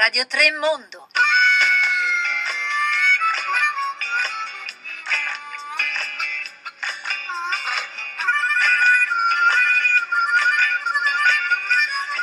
Radio 3 Mondo.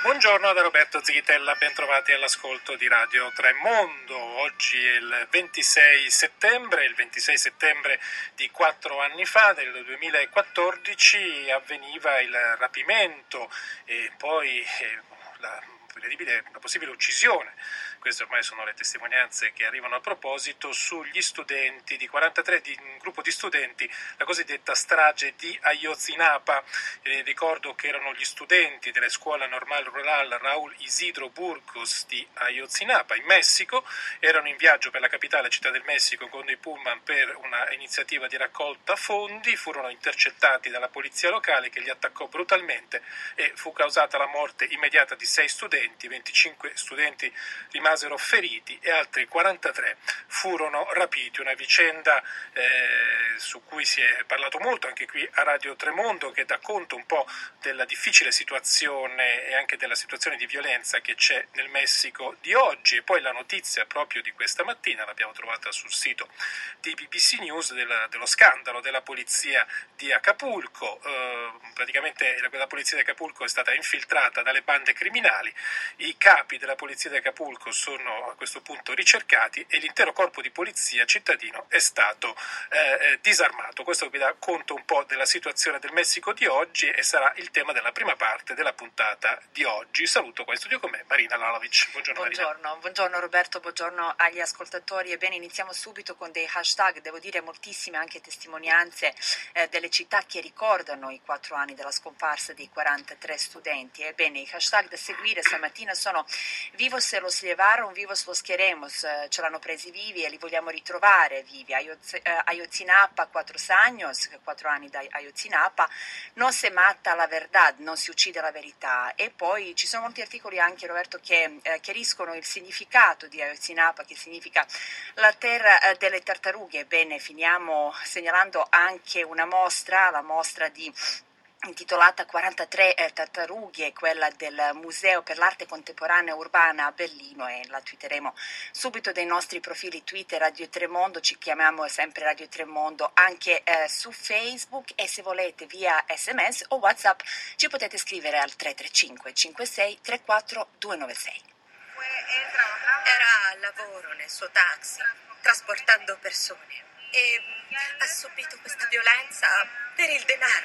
Buongiorno da Roberto Zichitella, bentrovati all'ascolto di Radio Tremondo. Oggi è il 26 settembre, il 26 settembre di quattro anni fa, del 2014, avveniva il rapimento e poi eh, la, la possibile uccisione queste ormai sono le testimonianze che arrivano a proposito, sugli studenti di 43, di un gruppo di studenti, la cosiddetta strage di Ayotzinapa. Eh, ricordo che erano gli studenti della scuola normal rural Raúl Isidro Burgos di Ayotzinapa in Messico, erano in viaggio per la capitale Città del Messico con dei pullman per una iniziativa di raccolta fondi, furono intercettati dalla polizia locale che li attaccò brutalmente e fu causata la morte immediata di sei studenti, 25 studenti rimasti rimasero feriti e altri 43 furono rapiti. Una vicenda eh, su cui si è parlato molto anche qui a Radio Tremondo che dà conto un po' della difficile situazione e anche della situazione di violenza che c'è nel Messico di oggi e poi la notizia proprio di questa mattina l'abbiamo trovata sul sito di BBC News della, dello scandalo della polizia di Acapulco. Eh, praticamente la polizia di Acapulco è stata infiltrata dalle bande criminali, i capi della polizia di Acapulco sono a questo punto ricercati e l'intero corpo di polizia cittadino è stato eh, eh, disarmato. Questo vi dà conto un po' della situazione del Messico di oggi e sarà il tema della prima parte della puntata di oggi. Saluto qua in studio con me Marina Lalovic. Buongiorno, buongiorno, Marina. buongiorno Roberto, buongiorno agli ascoltatori. Ebbene, iniziamo subito con dei hashtag, devo dire moltissime anche testimonianze eh, delle città che ricordano i quattro anni della scomparsa dei 43 studenti. Ebbene, i hashtag da seguire stamattina sono Vivo se lo slievar un vivos los queremos, eh, ce l'hanno presi vivi e li vogliamo ritrovare vivi. Eh, Ayotzinapa, quattro años, quattro anni da Ayotzinapa, non si matta la verdad, non si uccide la verità. E poi ci sono molti articoli anche, Roberto, che eh, chiariscono il significato di Ayotzinapa, che significa la terra eh, delle tartarughe. Bene, finiamo segnalando anche una mostra, la mostra di intitolata 43 eh, tartarughe, quella del Museo per l'arte contemporanea urbana a Berlino e la twitteremo subito dai nostri profili Twitter Radio Tremondo, ci chiamiamo sempre Radio Tremondo anche eh, su Facebook e se volete via sms o whatsapp ci potete scrivere al 335 56 34 296. Era al lavoro nel suo taxi, trasportando persone e ha subito questa violenza per il denaro.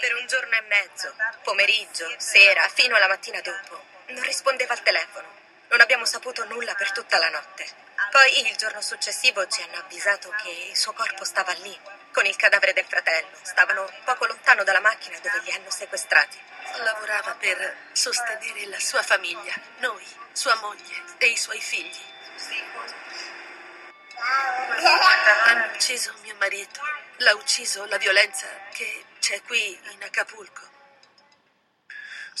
Per un giorno e mezzo, pomeriggio, sera, fino alla mattina dopo, non rispondeva al telefono. Non abbiamo saputo nulla per tutta la notte. Poi il giorno successivo ci hanno avvisato che il suo corpo stava lì, con il cadavere del fratello. Stavano poco lontano dalla macchina dove li hanno sequestrati. Lavorava per sostenere la sua famiglia, noi, sua moglie e i suoi figli. Hanno ucciso mio marito. L'ha ucciso la violenza che c'è qui in Acapulco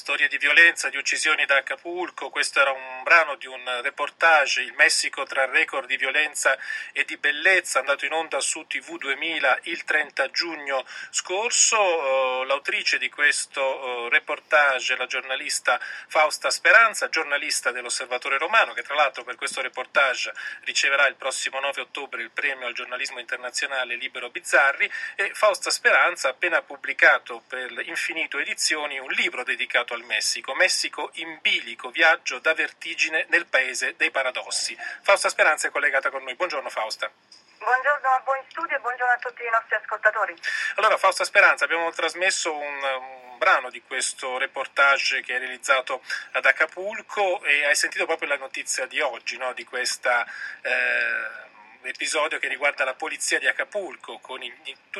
storie di violenza, di uccisioni da Acapulco, questo era un brano di un reportage, il Messico tra record di violenza e di bellezza, andato in onda su TV 2000 il 30 giugno scorso. Eh, l'autrice di questo eh, reportage la giornalista Fausta Speranza, giornalista dell'Osservatore Romano, che tra l'altro per questo reportage riceverà il prossimo 9 ottobre il premio al giornalismo internazionale Libero Bizzarri e Fausta Speranza ha appena pubblicato per Infinito Edizioni un libro dedicato dedicato al Messico. Messico in bilico, viaggio da vertigine nel paese dei paradossi. Fausta Speranza è collegata con noi. Buongiorno Fausta. Buongiorno a voi in studio e buongiorno a tutti i nostri ascoltatori. Allora, Fausta Speranza, abbiamo trasmesso un, un brano di questo reportage che è realizzato ad Acapulco e hai sentito proprio la notizia di oggi, no? di questa... Eh, episodio che riguarda la polizia di Acapulco, con il,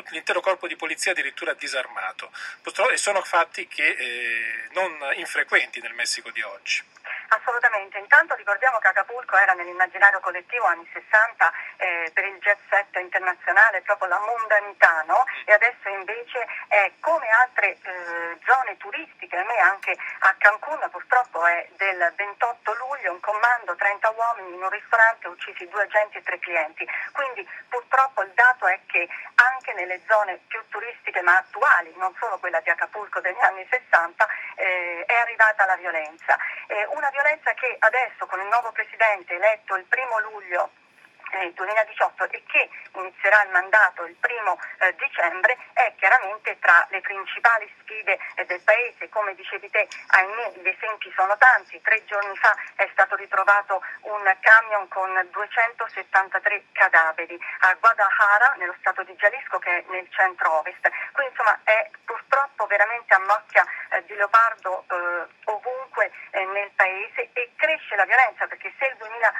l'intero corpo di polizia addirittura disarmato. E sono fatti che, eh, non infrequenti nel Messico di oggi. Assolutamente, intanto ricordiamo che Acapulco era nell'immaginario collettivo anni 60 eh, per il jet set internazionale proprio la mondanità no? e adesso invece è come altre eh, zone turistiche, a me anche a Cancun purtroppo è del 28 luglio un comando 30 uomini in un ristorante uccisi due agenti e tre clienti, quindi purtroppo il dato è che anche nelle zone più turistiche ma attuali, non solo quella di Acapulco degli anni 60, eh, è arrivata la violenza. Una violenza che adesso con il nuovo Presidente eletto il primo luglio nel 2018 e che inizierà il mandato il primo eh, dicembre è chiaramente tra le principali sfide eh, del Paese. Come dicevi te, ahimè, gli esempi sono tanti. Tre giorni fa è stato ritrovato un camion con 273 cadaveri a Guadalajara, nello stato di Jalisco, che è nel centro-ovest. Qui insomma è purtroppo veramente a macchia eh, di leopardo eh, ovunque eh, nel Paese e cresce la violenza perché se il 2017 ha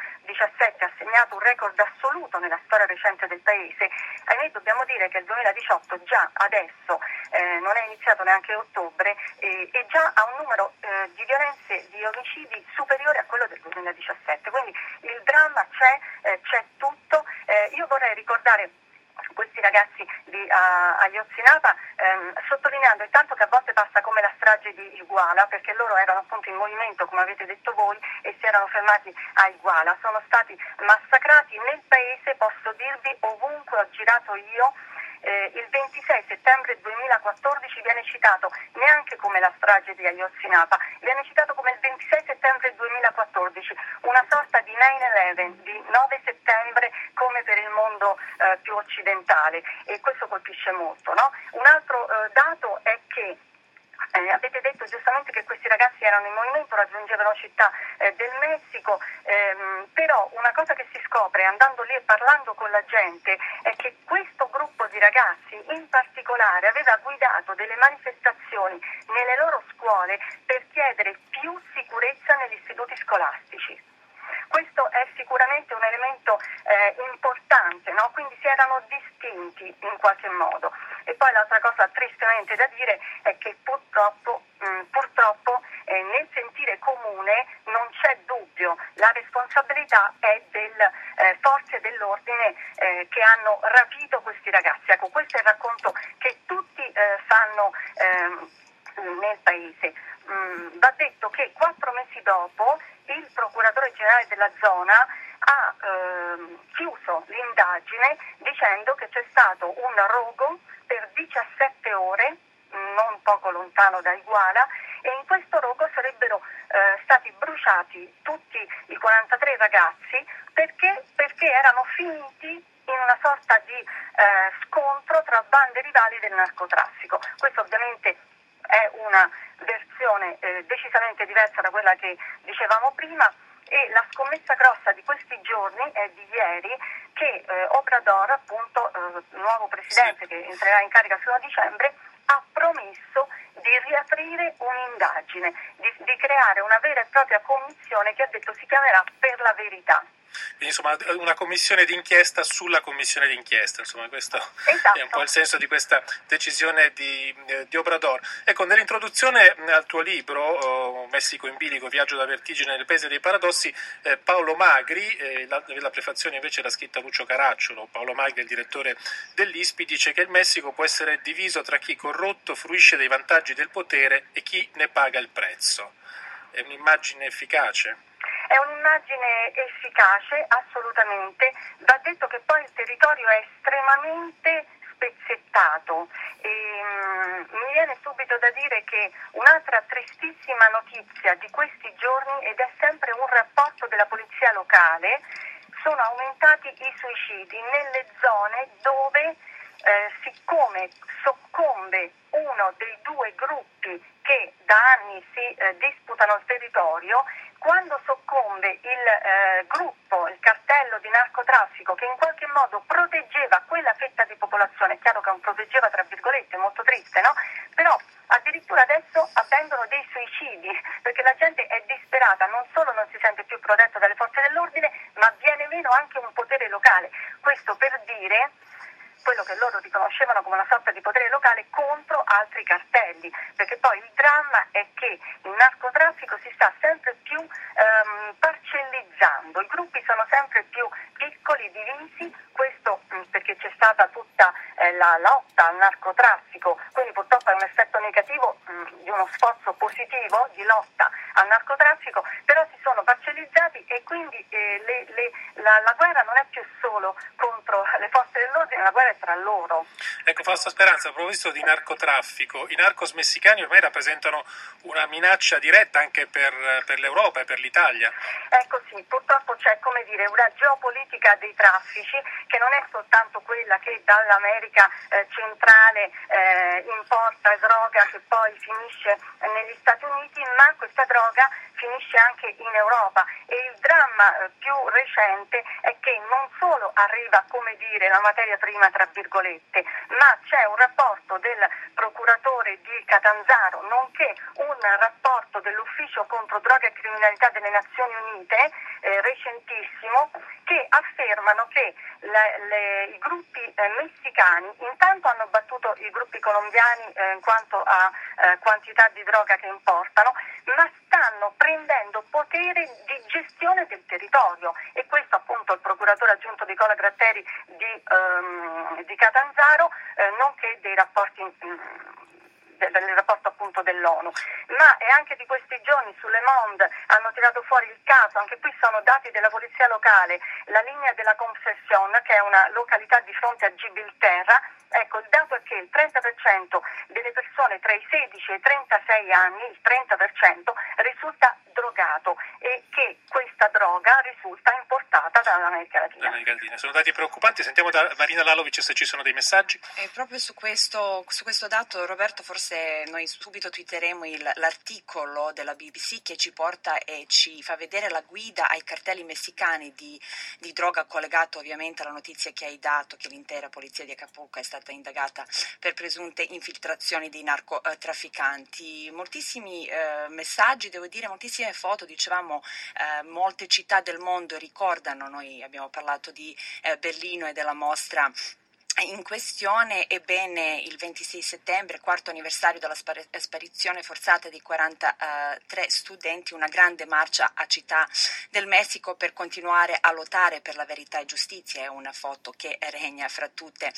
segnato un record assoluto nella storia recente del Paese, ahimè dobbiamo dire che il 2018 già adesso eh, non è iniziato neanche ottobre eh, e già ha un numero eh, di violenze, di omicidi superiore a quello del 2017. Quindi il dramma c'è, eh, c'è tutto. Eh, io vorrei ricordare questi ragazzi di uh, Ayotzinapa, ehm, sottolineando intanto che a volte passa come la strage di Iguala, perché loro erano appunto in movimento, come avete detto voi, e si erano fermati a Iguala. Sono stati massacrati nel paese, posso dirvi, ovunque ho girato io, eh, il 26 settembre 2014 viene citato neanche come la strage di Ayotzinapa, viene citato come il 26 settembre 2014, una sorta di 9-11, di 9 settembre come per il mondo eh, più occidentale e questo colpisce molto. No? Un altro eh, dato è che eh, avete detto giustamente che questi ragazzi erano in movimento, raggiungevano città eh, del Messico, ehm, però una cosa che si scopre andando lì e parlando con la gente è che questo gruppo di ragazzi in particolare aveva guidato delle manifestazioni nelle loro scuole per chiedere più sicurezza negli istituti scolastici. Questo è sicuramente un elemento eh, importante, no? quindi si erano distinti in qualche modo. E poi l'altra cosa tristemente da dire è che purtroppo, mh, mm, purtroppo eh, nel sentire comune non c'è dubbio, la responsabilità è delle eh, forze dell'ordine eh, che hanno rapito questi ragazzi. Ecco, questo è il racconto che tutti eh, fanno ehm, nel paese. Mm, va detto che quattro mesi dopo il procuratore generale della zona ha ehm, chiuso l'indagine dicendo che c'è stato un rogo per 17 ore, non poco lontano da Iguala, e in questo rogo sarebbero eh, stati bruciati tutti i 43 ragazzi perché, perché erano finiti in una sorta di eh, scontro tra bande rivali del narcotraffico. Questo ovviamente è una versione eh, decisamente diversa da quella che dicevamo prima e la scommessa grossa di questi giorni è di ieri che eh, Obrador, appunto, eh, nuovo presidente che entrerà in carica il 1 dicembre, ha promesso di riaprire un'indagine, di, di creare una vera e propria commissione che ha detto si chiamerà per la verità. Quindi, insomma, una commissione d'inchiesta sulla commissione d'inchiesta, insomma, questo esatto. è un po' il senso di questa decisione di, eh, di Obrador. Ecco, nell'introduzione al tuo libro, oh, Messico in bilico, viaggio da vertigine nel paese dei paradossi, eh, Paolo Magri, eh, la, la, prefazione invece l'ha scritta Lucio Caracciolo, Paolo Magri, il direttore dell'ISPI, dice che il Messico può essere diviso tra chi corrotto fruisce dei vantaggi del potere e chi ne paga il prezzo. È un'immagine efficace. È un'immagine efficace, assolutamente. Va detto che poi il territorio è estremamente spezzettato. E, um, mi viene subito da dire che un'altra tristissima notizia di questi giorni, ed è sempre un rapporto della polizia locale, sono aumentati i suicidi nelle zone dove eh, siccome soccombe uno dei due gruppi che da anni si eh, disputano il territorio, quando soccombe il eh, gruppo, il cartello di narcotraffico che in qualche modo proteggeva quella fetta di popolazione, è chiaro che non proteggeva tra virgolette, molto triste, no? Però addirittura adesso avvengono dei suicidi perché la gente è disperata, non solo non si sente più protetta dalle forze dell'ordine, ma viene meno anche un potere locale. Questo per dire quello che loro riconoscevano come una sorta di potere locale contro altri cartelli, perché poi il dramma è che il narcotraffico si sta sempre più ehm, parcellizzando, i gruppi sono sempre più piccoli, divisi, questo mm, perché c'è stata tutta eh, la lotta al narcotraffico, quindi purtroppo è un effetto negativo di uno sforzo positivo di lotta al narcotraffico, però si sono parcellizzati e quindi eh, le, le, la, la, guerra non è più solo contro le forze dell'ordine, la guerra è tra loro. Ecco, Fausta Speranza, a proposito di narcotraffico, i narcos messicani ormai rappresentano una minaccia diretta anche per, per l'Europa e per l'Italia. Ecco sì, purtroppo c'è come dire una geopolitica dei traffici che non è soltanto quella che dall'America eh, centrale eh, importa droga che poi finisce negli Stati Uniti, ma questa droga finisce anche in Europa. E il dramma eh, più recente è che non solo arriva, come dire, la materia prima tra virgolette, ma c'è un rapporto del procuratore di Catanzaro, nonché un rapporto dell'Ufficio contro droga e criminalità delle Nazioni Unite, eh, recentissimo, che affermano che le, le, i gruppi eh, messicani intanto hanno battuto i gruppi colombiani eh, quanto a eh, quantità di droga che importano, ma stanno prendendo potere di gestione del territorio. E questo appunto il procuratore aggiunto Nicola Gratteri di, um, di Catanzaro, eh, nonché dei rapporti um, del rapporto appunto dell'ONU, ma è anche di questi giorni sulle Monde hanno tirato fuori il caso, anche qui sono dati della polizia locale, la linea della Concession, che è una località di fronte a Gibilterra, ecco il dato è che il 30% delle persone tra i 16 e i 36 anni, il 30%, risulta drogato e che questa droga risulta importata dall'America Latina. Latina. Sono dati preoccupanti, sentiamo da Marina Lalovic se ci sono dei messaggi. E proprio su questo, su questo dato Roberto forse noi subito twitteremo il, l'articolo della BBC che ci porta e ci fa vedere la guida ai cartelli messicani di, di droga collegato ovviamente alla notizia che hai dato che l'intera polizia di Acapulco è stata indagata per presunte infiltrazioni dei narcotrafficanti. Moltissimi eh, messaggi, devo dire, moltissime foto, dicevamo eh, molte città del mondo ricordano, noi abbiamo parlato di eh, Berlino e della mostra in questione, ebbene il 26 settembre, quarto anniversario della sparizione forzata di 43 studenti, una grande marcia a Città del Messico per continuare a lottare per la verità e giustizia, è una foto che regna fra tutte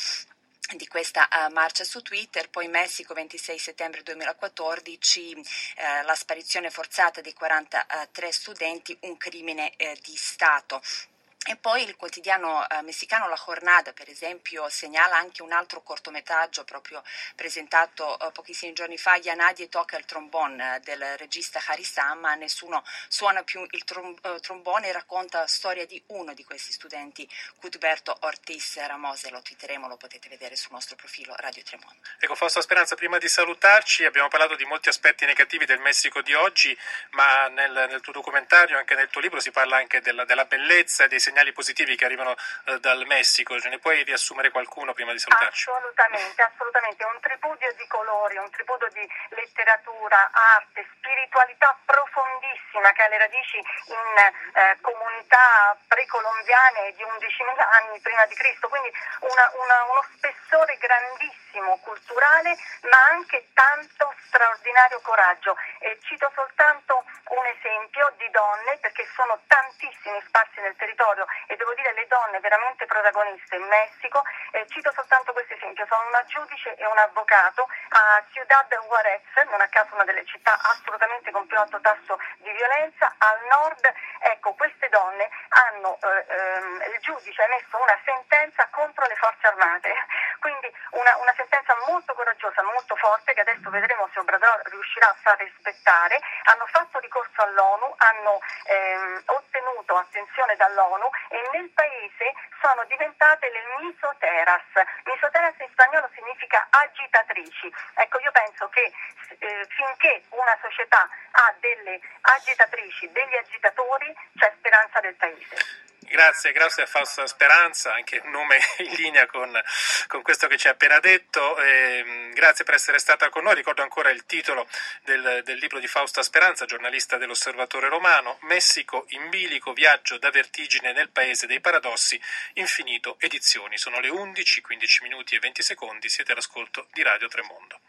di questa uh, marcia su Twitter, poi Messico 26 settembre 2014 uh, la sparizione forzata di 43 studenti, un crimine uh, di Stato. E poi il quotidiano eh, messicano La Jornada, per esempio, segnala anche un altro cortometraggio proprio presentato eh, pochissimi giorni fa, Yanadie tocca il trombone eh, del regista Harisama, nessuno suona più il trom- eh, trombone e racconta la storia di uno di questi studenti, Cudberto Ortiz Ramose, lo twitteremo, lo potete vedere sul nostro profilo Radio Tremondo. Ecco Fausto Speranza, prima di salutarci abbiamo parlato di molti aspetti negativi del Messico di oggi, ma nel, nel tuo documentario, anche nel tuo libro, si parla anche della, della bellezza e dei segnali segnali positivi che arrivano eh, dal Messico. Ce ne puoi riassumere qualcuno prima di salutarci? Assolutamente, assolutamente. Un tripudio di colori, un tripudio di letteratura, arte, spiritualità profondissima che ha le radici in eh, comunità precolombiane di 11.000 anni prima di Cristo, quindi una, una, uno spessore grandissimo culturale, ma anche tanto straordinario coraggio. E cito soltanto un esempio di donne, perché sono tantissimi spazi nel territorio e devo dire le donne veramente protagoniste in Messico. Eh, cito soltanto questo esempio, sono una giudice e un avvocato a Ciudad Juarez, non a caso una delle città assolutamente con più alto tasso di violenza, al nord, ecco, queste donne hanno, eh, ehm, il giudice ha emesso una sentenza contro le forze armate, quindi una, una sentenza molto coraggiosa, molto forte che adesso vedremo se Obrador riuscirà a far rispettare, hanno fatto ricorso all'ONU, hanno ehm, ottenuto attenzione dall'ONU e nel paese sono diventate le misoteras. Misoteras in spagnolo significa agitatrici. Ecco, io penso che eh, finché una società ha delle agitatrici, degli agitatori, c'è speranza del paese. Grazie, grazie a Fausta Speranza, anche nome in linea con, con questo che ci ha appena detto. Eh, grazie per essere stata con noi. Ricordo ancora il titolo del, del libro di Fausta Speranza, giornalista dell'Osservatore Romano, Messico in bilico, viaggio da vertigine nel paese dei paradossi, infinito edizioni. Sono le 11, 15 minuti e 20 secondi, siete all'ascolto di Radio Tremondo.